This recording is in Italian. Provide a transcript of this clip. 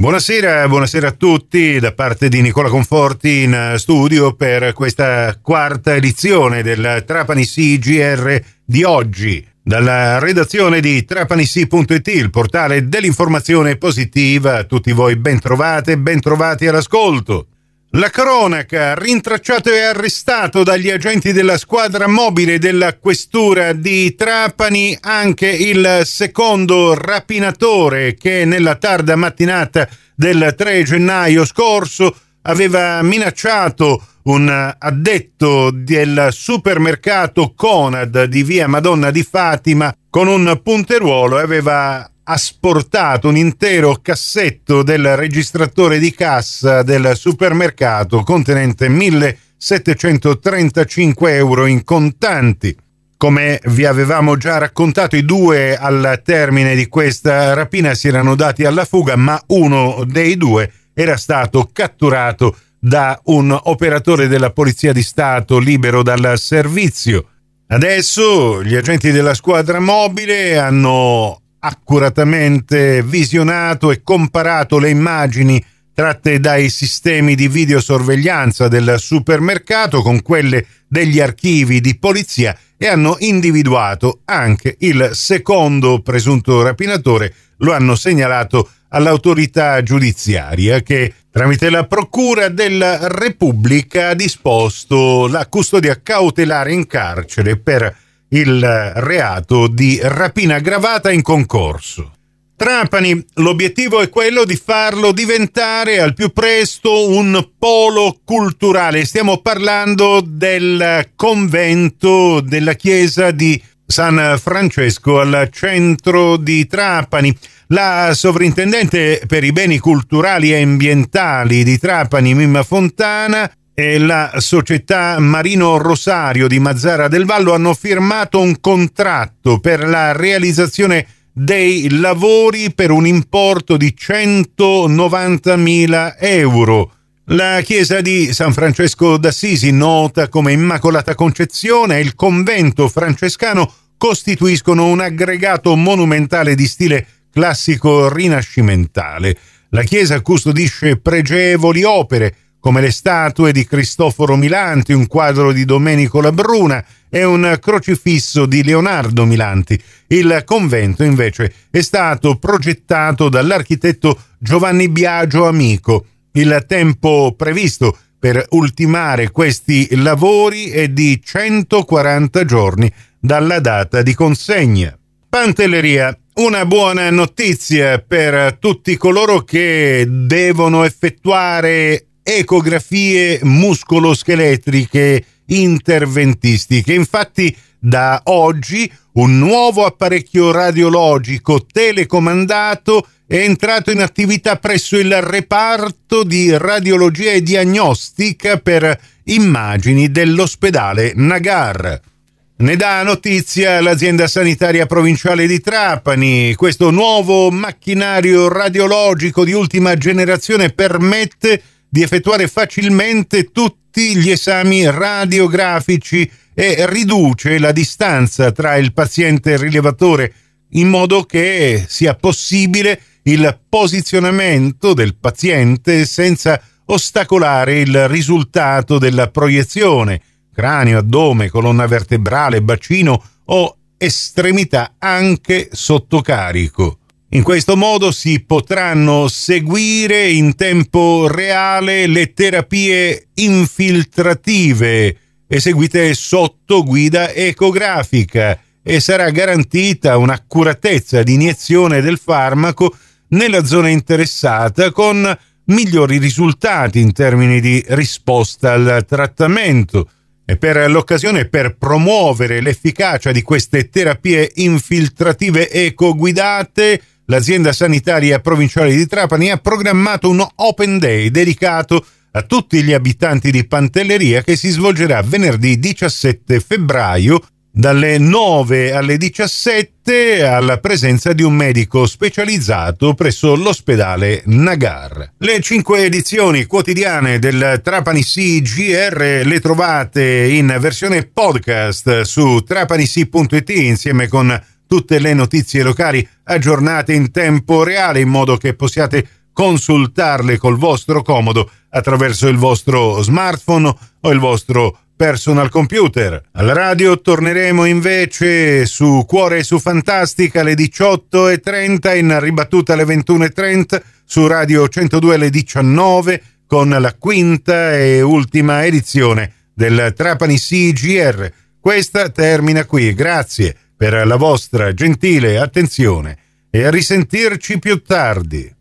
Buonasera, buonasera a tutti da parte di Nicola Conforti in studio per questa quarta edizione del Trapani CGR di oggi. Dalla redazione di trapanissi.it, il portale dell'informazione positiva, a tutti voi ben trovate, ben trovati all'ascolto. La cronaca, rintracciato e arrestato dagli agenti della squadra mobile della questura di Trapani anche il secondo rapinatore che nella tarda mattinata del 3 gennaio scorso aveva minacciato un addetto del supermercato Conad di via Madonna di Fatima con un punteruolo e aveva asportato un intero cassetto del registratore di cassa del supermercato contenente 1735 euro in contanti. Come vi avevamo già raccontato, i due al termine di questa rapina si erano dati alla fuga, ma uno dei due era stato catturato da un operatore della Polizia di Stato libero dal servizio. Adesso gli agenti della squadra mobile hanno accuratamente visionato e comparato le immagini tratte dai sistemi di videosorveglianza del supermercato con quelle degli archivi di polizia e hanno individuato anche il secondo presunto rapinatore, lo hanno segnalato all'autorità giudiziaria che tramite la Procura della Repubblica ha disposto la custodia cautelare in carcere per il reato di rapina aggravata in concorso. Trapani, l'obiettivo è quello di farlo diventare al più presto un polo culturale. Stiamo parlando del convento della chiesa di San Francesco al centro di Trapani. La sovrintendente per i beni culturali e ambientali di Trapani, Mimma Fontana, e la società Marino Rosario di Mazzara del Vallo hanno firmato un contratto per la realizzazione dei lavori per un importo di 190.000 euro. La chiesa di San Francesco d'Assisi, nota come Immacolata Concezione, e il convento francescano costituiscono un aggregato monumentale di stile classico rinascimentale. La chiesa custodisce pregevoli opere come le statue di Cristoforo Milanti, un quadro di Domenico Labruna e un crocifisso di Leonardo Milanti. Il convento invece è stato progettato dall'architetto Giovanni Biagio Amico. Il tempo previsto per ultimare questi lavori è di 140 giorni dalla data di consegna. Pantelleria una buona notizia per tutti coloro che devono effettuare ecografie muscoloscheletriche interventistiche. Infatti da oggi un nuovo apparecchio radiologico telecomandato è entrato in attività presso il reparto di radiologia e diagnostica per immagini dell'ospedale Nagar. Ne dà notizia l'azienda sanitaria provinciale di Trapani. Questo nuovo macchinario radiologico di ultima generazione permette di effettuare facilmente tutti gli esami radiografici e riduce la distanza tra il paziente e il rilevatore in modo che sia possibile il posizionamento del paziente senza ostacolare il risultato della proiezione, cranio, addome, colonna vertebrale, bacino o estremità anche sotto carico. In questo modo si potranno seguire in tempo reale le terapie infiltrative eseguite sotto guida ecografica e sarà garantita un'accuratezza di iniezione del farmaco nella zona interessata con migliori risultati in termini di risposta al trattamento. E per l'occasione, per promuovere l'efficacia di queste terapie infiltrative ecoguidate, l'azienda sanitaria provinciale di Trapani ha programmato un Open Day dedicato a tutti gli abitanti di Pantelleria che si svolgerà venerdì 17 febbraio dalle 9 alle 17 alla presenza di un medico specializzato presso l'ospedale Nagar. Le cinque edizioni quotidiane del Trapani CGR le trovate in versione podcast su trapanisi.it insieme con tutte le notizie locali aggiornate in tempo reale in modo che possiate consultarle col vostro comodo attraverso il vostro smartphone o il vostro personal computer. Alla radio torneremo invece su Cuore e su Fantastica alle 18.30 in ribattuta alle 21.30 su Radio 102 alle 19 con la quinta e ultima edizione del Trapani CGR. Questa termina qui. Grazie per la vostra gentile attenzione e a risentirci più tardi.